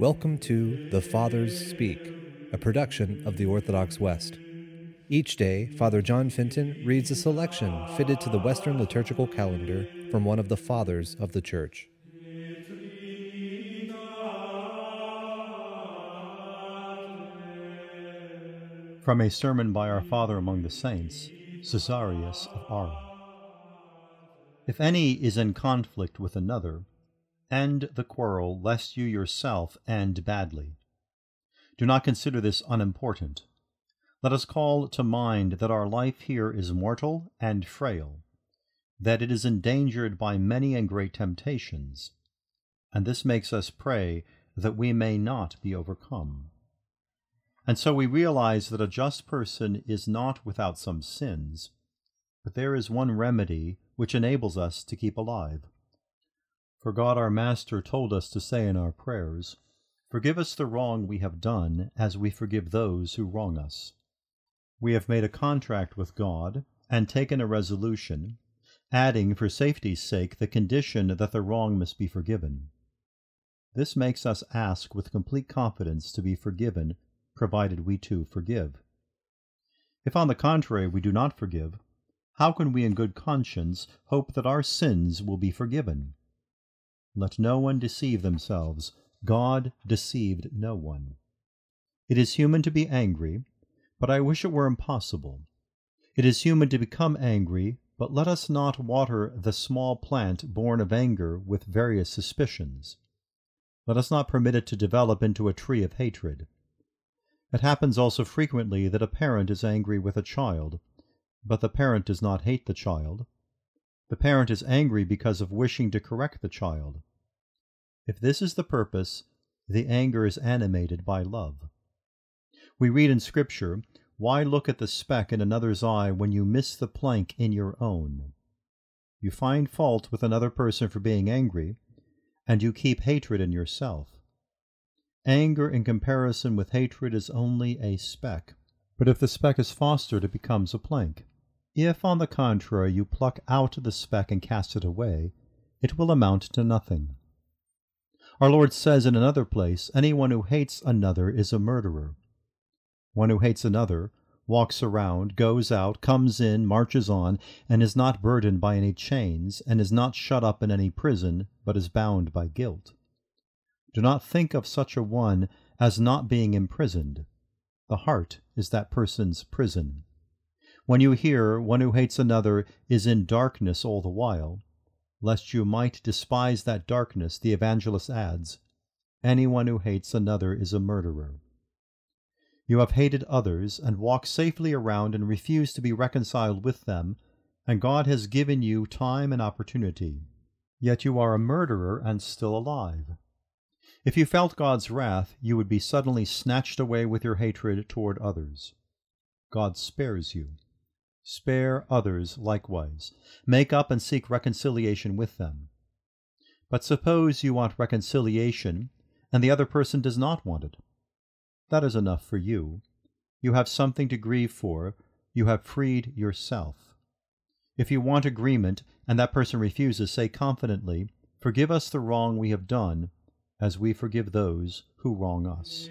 Welcome to The Fathers Speak, a production of the Orthodox West. Each day, Father John Fenton reads a selection fitted to the Western liturgical calendar from one of the Fathers of the Church. From a sermon by our Father among the Saints, Caesarius of Arles. If any is in conflict with another, End the quarrel, lest you yourself end badly. Do not consider this unimportant. Let us call to mind that our life here is mortal and frail, that it is endangered by many and great temptations, and this makes us pray that we may not be overcome. And so we realize that a just person is not without some sins, but there is one remedy which enables us to keep alive. For God our Master told us to say in our prayers, Forgive us the wrong we have done, as we forgive those who wrong us. We have made a contract with God, and taken a resolution, adding for safety's sake the condition that the wrong must be forgiven. This makes us ask with complete confidence to be forgiven, provided we too forgive. If on the contrary we do not forgive, how can we in good conscience hope that our sins will be forgiven? Let no one deceive themselves. God deceived no one. It is human to be angry, but I wish it were impossible. It is human to become angry, but let us not water the small plant born of anger with various suspicions. Let us not permit it to develop into a tree of hatred. It happens also frequently that a parent is angry with a child, but the parent does not hate the child, the parent is angry because of wishing to correct the child. If this is the purpose, the anger is animated by love. We read in Scripture, Why look at the speck in another's eye when you miss the plank in your own? You find fault with another person for being angry, and you keep hatred in yourself. Anger in comparison with hatred is only a speck, but if the speck is fostered, it becomes a plank. If, on the contrary, you pluck out the speck and cast it away, it will amount to nothing. Our Lord says in another place, Anyone who hates another is a murderer. One who hates another walks around, goes out, comes in, marches on, and is not burdened by any chains, and is not shut up in any prison, but is bound by guilt. Do not think of such a one as not being imprisoned. The heart is that person's prison. When you hear one who hates another is in darkness all the while, lest you might despise that darkness, the evangelist adds, Anyone who hates another is a murderer. You have hated others and walk safely around and refuse to be reconciled with them, and God has given you time and opportunity. Yet you are a murderer and still alive. If you felt God's wrath, you would be suddenly snatched away with your hatred toward others. God spares you. Spare others likewise. Make up and seek reconciliation with them. But suppose you want reconciliation, and the other person does not want it. That is enough for you. You have something to grieve for. You have freed yourself. If you want agreement, and that person refuses, say confidently, Forgive us the wrong we have done, as we forgive those who wrong us.